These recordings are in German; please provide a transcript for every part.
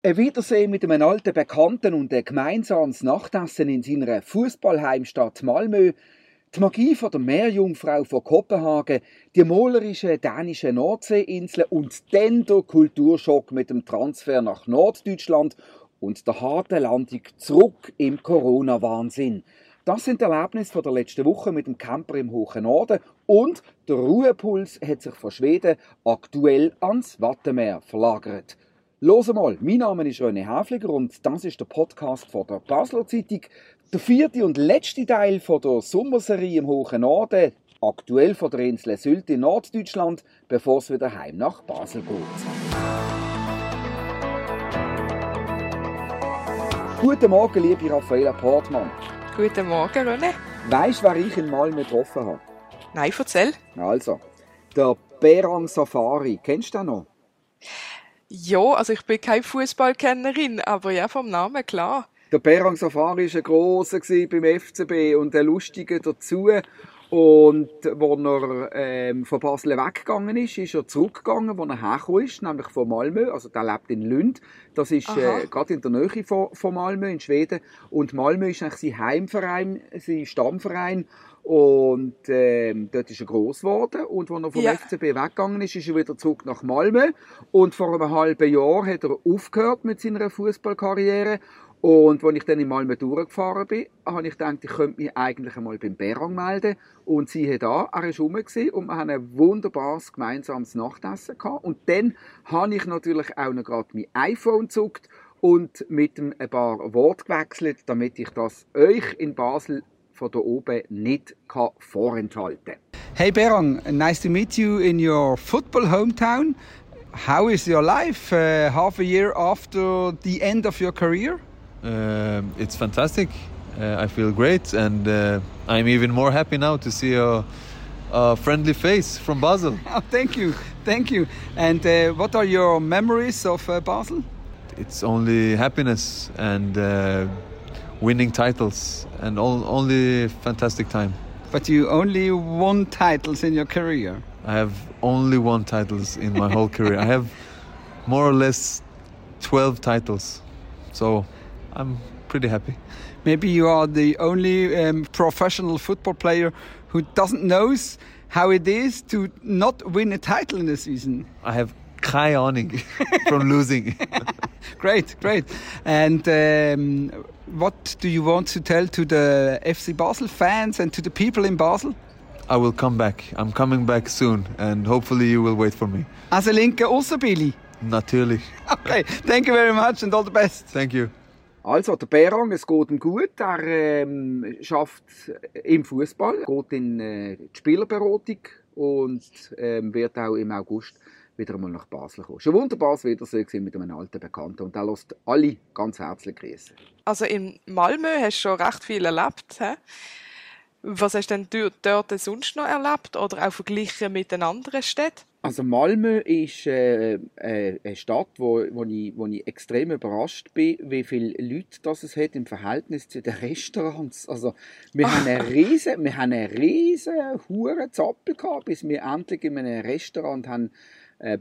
Ein Wiedersehen mit einem alten Bekannten und ein gemeinsames Nachtessen in seiner Fußballheimstadt Malmö, die Magie von der Meerjungfrau von Kopenhagen, die malerischen dänischen Nordseeinseln und dann der Kulturschock mit dem Transfer nach Norddeutschland und der harten Landung zurück im Corona-Wahnsinn. Das sind Erlebnisse von der letzten Woche mit dem Camper im hohen Norden und der Ruhepuls hat sich von Schweden aktuell ans Wattenmeer verlagert. Los mal, mein Name ist René Häfliger und das ist der Podcast von der Basler Zeitung. Der vierte und letzte Teil von der Sommerserie im hohen Norden, aktuell von der Insel Sylt in Norddeutschland, bevor es wieder heim nach Basel geht. Guten Morgen, liebe Raffaella Portmann. Guten Morgen, René. Weißt du, wer ich in Malmö getroffen habe? Nein, erzähl. Also, der Berang Safari, kennst du den noch? Ja, also ich bin keine Fußballkennerin, aber ja, vom Namen klar. Der Berang Safari war ein grosser beim FCB und ein lustiger dazu. Und als er ähm, von Basel weggegangen ist, ist er zurückgegangen, wo er hergekommen ist, nämlich von Malmö. Also der lebt in Lund. Das ist äh, gerade in der Nähe von, von Malmö in Schweden. Und Malmö ist eigentlich sein Heimverein, sein Stammverein. Und ähm, dort ist er gross geworden. Und als er vom ja. FCB weggegangen ist, ist er wieder zurück nach Malmö. Und vor einem halben Jahr hat er aufgehört mit seiner Fußballkarriere. Und als ich dann in Malmö durchgefahren bin, habe ich gedacht, ich könnte mich eigentlich einmal beim Berang melden. Und siehe da, er war rum und wir haben ein wunderbares gemeinsames Nachtessen gehabt. Und dann habe ich natürlich auch noch gerade mein iPhone gezückt und mit ein paar Worten gewechselt, damit ich das euch in Basel von da oben nicht kann vorenthalten Hey Berang, nice to meet you in your football hometown. How is your life uh, half a year after the end of your career? Uh, it's fantastic. Uh, I feel great, and uh, I'm even more happy now to see a, a friendly face from Basel. Oh, thank you, thank you. And uh, what are your memories of uh, Basel? It's only happiness and uh, winning titles and all, only fantastic time. But you only won titles in your career. I have only won titles in my whole career. I have more or less 12 titles. So I'm pretty happy. Maybe you are the only um, professional football player who doesn't knows how it is to not win a title in a season. I have keine Ahnung from losing. great, great. And um, what do you want to tell to the FC Basel fans and to the people in Basel? I will come back. I'm coming back soon and hopefully you will wait for me. As a linker also, Billy? Natürlich. Okay, thank you very much and all the best. Thank you. Also, der Berang, es geht ihm gut. Er ähm, schafft im Fußball, geht in äh, die Spielerberatung und ähm, wird auch im August wieder einmal nach Basel kommen. Schon wunderbares Wiedersehen mit einem alten Bekannten und er lässt alle ganz herzlich grüßen. Also in Malmö hast du schon recht viel erlebt. He? Was hast du denn dort sonst noch erlebt oder auch verglichen mit den anderen Städten? Also Malmö ist äh, äh, eine Stadt, wo, wo, ich, wo ich extrem überrascht bin, wie viele Leute das es hat im Verhältnis zu den Restaurants. Also wir haben einen riesen, wir haben einen riesen Huren Zappel gehabt, bis wir endlich in einem Restaurant haben äh,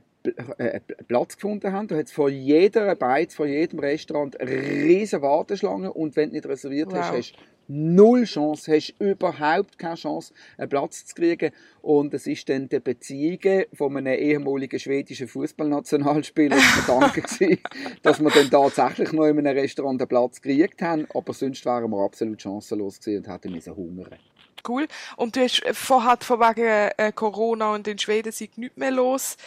äh, Platz gefunden haben. Da hat es vor jeder Beiz, vor jedem Restaurant riesen Warteschlangen und wenn du nicht reserviert wow. hast, hast du null Chance, hast überhaupt keine Chance, einen Platz zu kriegen. Und es ist dann der Beziehung von einem ehemaligen schwedischen Fußballnationalspieler verdanken dass wir dann tatsächlich noch in einem Restaurant einen Platz gekriegt haben. Aber sonst wären wir absolut chancenlos gewesen und hätten müssen hungern. Cool. Und du hast vorher von wegen äh, Corona und in Schweden sind nichts mehr los.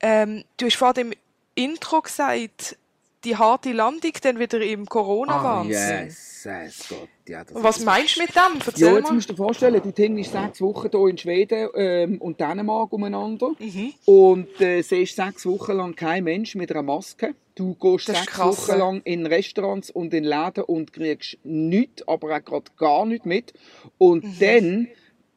Ähm, du hast vor dem Intro gesagt, die harte Landung dann wieder im Corona-Wahnsinn. Ah, yes, yes, Gott. Ja, Was meinst du mit dem? Erzähl ja, jetzt mal. musst du dir vorstellen, du hängst sechs Wochen hier in Schweden ähm, und Dänemark umeinander mhm. und äh, siehst sechs Wochen lang kein Mensch mit einer Maske. Du gehst sechs krass, Wochen lang in Restaurants und in Läden und kriegst nichts, aber auch gerade gar nichts mit. Und mhm. dann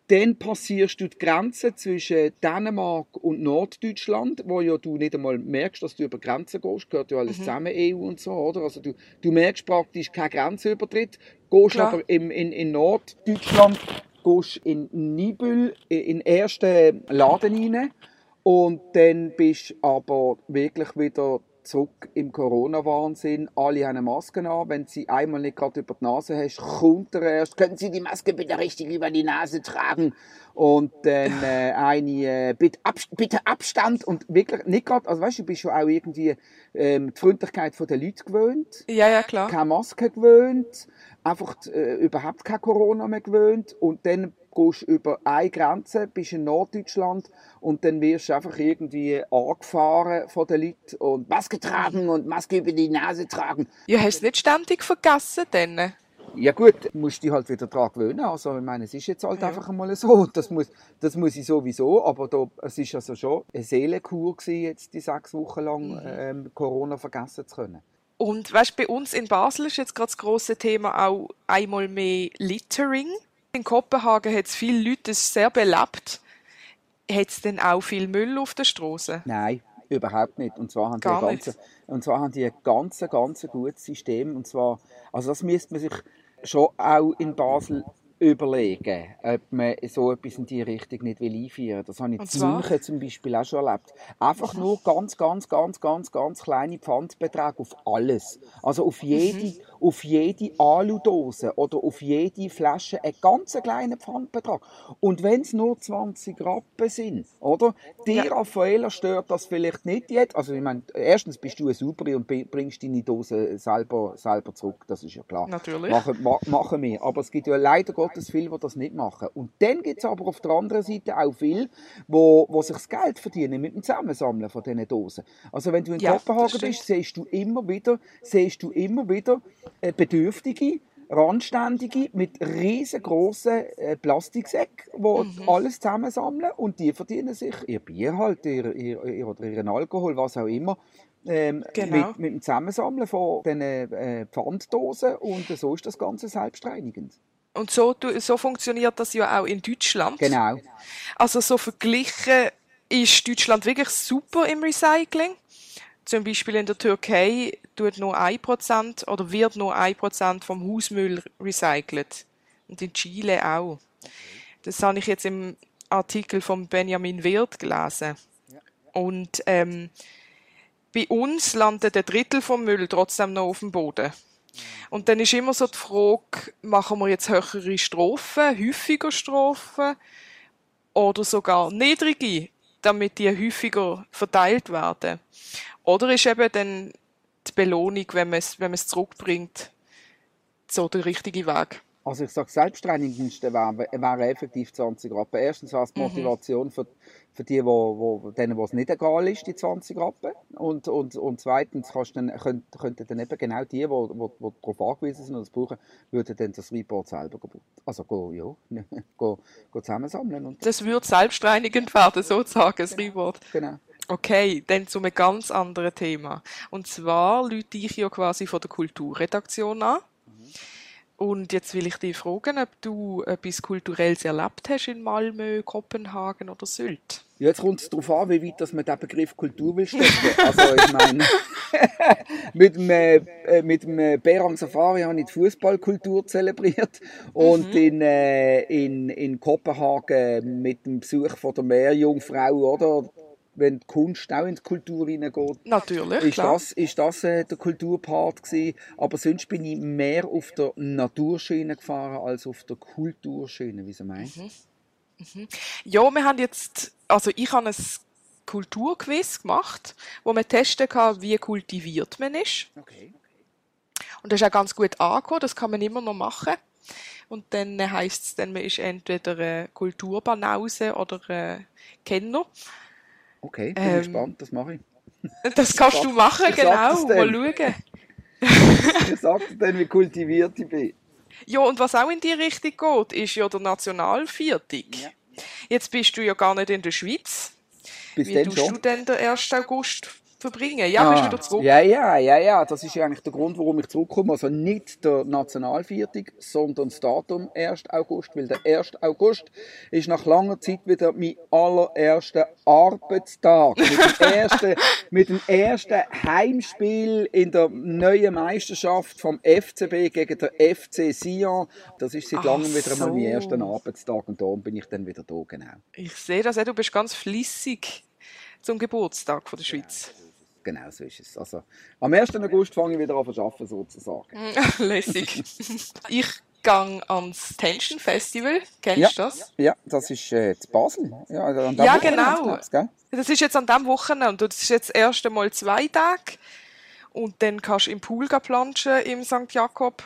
dann passierst du die Grenze zwischen Dänemark und Norddeutschland, wo ja du nicht einmal merkst, dass du über Grenzen gehst, gehört ja alles mhm. zusammen, EU und so, oder? Also du, du merkst praktisch keinen Grenzübertritt, gehst Klar. aber im, in, in Norddeutschland, gehst in Nibül, in den ersten Laden rein und dann bist du aber wirklich wieder zurück im Corona-Wahnsinn. Alle haben eine Maske an. Wenn sie einmal nicht gerade über die Nase hast, kommt er erst. Können Sie die Maske bitte richtig über die Nase tragen? Und dann äh, eine, äh, bitte, Ab bitte Abstand. Und wirklich nicht gerade, also weißt du, du bist schon auch irgendwie ähm, die Freundlichkeit der Leute gewöhnt. Ja, ja, klar. Keine Maske gewöhnt. Einfach äh, überhaupt kein Corona mehr gewöhnt. Und dann gehst über eine Grenze, bist in Norddeutschland und dann wirst du einfach irgendwie angefahren von den Leuten und Maske tragen und Maske über die Nase tragen. Ja, hast du es nicht ständig vergessen dann? Ja gut, musst dich halt wieder daran gewöhnen. Also ich meine, es ist jetzt halt Ja. einfach einmal so. Das muss, das muss ich sowieso, aber da, es ist also schon eine Seelenkur gewesen, jetzt die sechs Wochen lang ähm, Corona vergessen zu können. Und weißt, bei uns in Basel ist jetzt gerade das grosse Thema auch einmal mehr Littering. In Kopenhagen hat es viele Leute, ist sehr belebt. Hat es denn auch viel Müll auf der Straße? Nein, überhaupt nicht. Und zwar haben die Gar ein nicht. ganz, und zwar haben die ein ganz, ganz gutes System. Und zwar, also das müsste man sich schon auch in Basel überlegen, ob man so etwas in die Richtung nicht will einführen will. Das habe ich in? München zum Beispiel auch schon erlebt. Einfach nur ganz, ganz, ganz, ganz, ganz kleine Pfandbeträge auf alles. Also auf jede, auf jede Aludose oder auf jede Flasche einen ganz kleinen Pfandbetrag. Und wenn es nur 20 Rappen sind, oder? Dir, Ja. Raffaella, stört das vielleicht nicht jetzt. Also ich meine, erstens bist du eine Super und bringst deine Dose selber, selber zurück, das ist ja klar. Natürlich. Machen, ma, machen wir. Aber es gibt ja leider Gottes viele, die das nicht machen. Und dann gibt es aber auf der anderen Seite auch viele, wo, wo sich das Geld verdienen mit dem Zusammensammeln von diesen Dosen. Also wenn du in Ja, Kopenhagen bist, siehst du immer wieder, siehst du immer wieder äh, Bedürftige, Randständige mit riesengroßen äh, Plastiksäcken, die Mhm. alles zusammensammeln und die verdienen sich ihr Bier halt, ihr, ihr, ihr, oder ihren Alkohol, was auch immer, ähm, Genau. mit, mit dem Zusammensammeln von diesen äh, Pfanddosen und so ist das Ganze selbstreinigend. Und so, so funktioniert das ja auch in Deutschland. Genau. Also so verglichen ist Deutschland wirklich super im Recycling. Zum Beispiel in der Türkei tut nur 1% oder wird nur 1% vom Hausmüll recycelt. Und in Chile auch. Das habe ich jetzt im Artikel von Benjamin Wirth gelesen. Und ähm, bei uns landet ein Drittel vom Müll trotzdem noch auf dem Boden. Und dann ist immer so die Frage, machen wir jetzt höhere Strafen, häufiger Strafen oder sogar niedrige, damit die häufiger verteilt werden? Oder ist eben dann die Belohnung, wenn man es, wenn man es zurückbringt, so der richtige Weg? Also ich sage, selbstreinigendste wäre wäre effektiv 20 Rappen. Erstens es die Motivation für, für die, wo, wo, denen, wo es nicht egal ist, die 20 Rappen. Und, und, und zweitens kannst dann, könnt, könnten dann eben genau die, die wo, wo, wo darauf angewiesen sind und das brauchen, würden dann das Report selber. Also go, ja, go, go zusammensammeln. Und, Das würde selbstreinigend werden, sozusagen, das Reward. genau. Okay, dann zu einem ganz anderen Thema. Und zwar lüte ich ja quasi von der Kulturredaktion an. Und jetzt will ich dich fragen, ob du etwas Kulturelles erlebt hast in Malmö, Kopenhagen oder Sylt. Ja, jetzt kommt es darauf an, wie weit dass man den Begriff Kultur will stecken. Also ich meine, mit dem, äh, mit dem äh, Berang Safari habe ich die Fußballkultur zelebriert und in, äh, in, in Kopenhagen mit dem Besuch von der Meerjungfrau, oder? Wenn die Kunst auch in die Kultur hineingeht, Natürlich, ist klar. das, ist das äh, der Kulturpart gewesen. Aber sonst bin ich mehr auf der Naturschiene gefahren als auf der Kulturschiene, wie Sie meinen. Ja, wir haben jetzt, also ich habe ein Kulturquiz gemacht, wo wir testen kann, wie kultiviert man ist. Okay. Und das ist auch ganz gut angekommen, das kann man immer noch machen. Und dann heisst es dann, man ist entweder eine Kulturbanause oder ein Kenner. Okay, bin Ähm, gespannt, das mache ich. Das kannst du machen, Ich genau. Mal schauen. Ich sag dir dann, wie kultiviert ich bin. Ja, und was auch in die Richtung geht, ist ja der Nationalviertag. Ja. Jetzt bist du ja gar nicht in der Schweiz. Bis Wie tust schon. du denn den 1. August verbringen? Ja, bist Ah, du wieder zurück? Ja, ja, ja, ja. Das ist ja eigentlich der Grund, warum ich zurückkomme. Also nicht der Nationalviertag, sondern das Datum 1. August. Weil der 1. August ist nach langer Zeit wieder mein allererster Arbeitstag. Mit dem ersten, mit dem ersten Heimspiel in der neuen Meisterschaft vom FCB gegen den FC Sion. Das ist seit langem wieder einmal mein so. erster Arbeitstag und darum bin ich dann wieder da, genau. Ich sehe das, ja, du bist ganz flüssig zum Geburtstag von der Schweiz. Genau so ist es. Also, am 1. August fange ich wieder an zu arbeiten, sozusagen. Lässig. ich gehe ans Tension Festival. Kennst Ja. du das? Ja, das ist äh, in Basel. Ja, also an Ja, genau. Das ist jetzt an diesem Wochenende und das ist jetzt das erste Mal zwei Tage. Und dann kannst du im Pool planschen im St. Jakob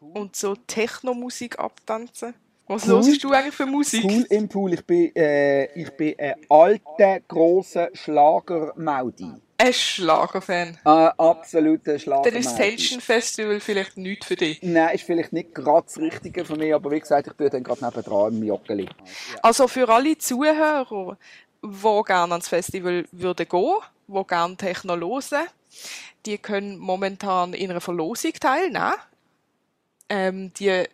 und so Techno-Musik abtanzen. Was Cool. hörst du eigentlich für Musik? Pool im Pool. Ich bin, äh, ich bin ein alter, grosser Schlager-Maudi. Ein Schlagerfan. Ein absoluter schlager Dann ist das Tension Festival vielleicht nichts für dich. Nein, ist vielleicht nicht gerade das Richtige für mich, aber wie gesagt, ich bin dann gerade nebendran im Joggeli. Also für alle Zuhörer, die gerne ans Festival würden gehen, die gerne Techno hören, die können momentan in einer Verlosung teilnehmen. Ähm, die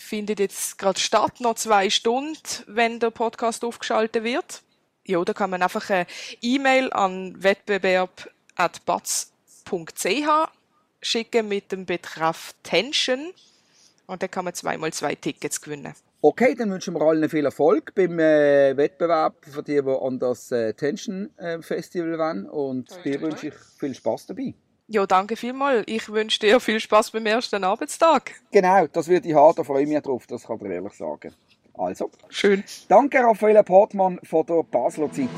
findet jetzt gerade statt, noch zwei Stunden, wenn der Podcast aufgeschaltet wird. Ja, da kann man einfach eine E-Mail an wettbewerb.batz.ch schicken mit dem Betreff Tension und dann kann man zweimal zwei Tickets gewinnen. Okay, dann wünschen wir allen viel Erfolg beim äh, Wettbewerb für die, die an das äh, Tension äh, Festival wollen. Und dir wünsche ich viel Spaß dabei. Ja, danke vielmals. Ich wünsche dir viel Spaß beim ersten Arbeitstag. Genau, das würde ich haben, da freue ich mich drauf, das kann ich dir ehrlich sagen. Also, Schön. danke Raffaella Portmann von der Basler Zeitung.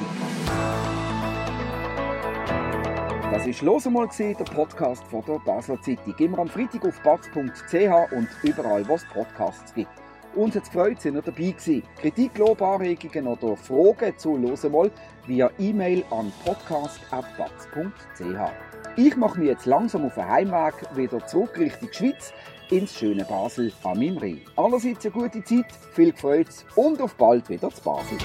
Das war «Los einmal», der Podcast von der Basler Zeitung. Immer am Freitag auf batz.ch und überall, wo es Podcasts gibt. Uns hat es gefreut, sind ihr dabei gewesen. Kritik, Lob, Anregungen oder Fragen zu «Los einmal» via E-Mail an podcast.batz.ch. Ich mache mich jetzt langsam auf den Heimweg wieder zurück Richtung Schweiz ins schöne Basel am Imri. Allerseits eine gute Zeit, viel Freude und auf bald wieder zu Basel.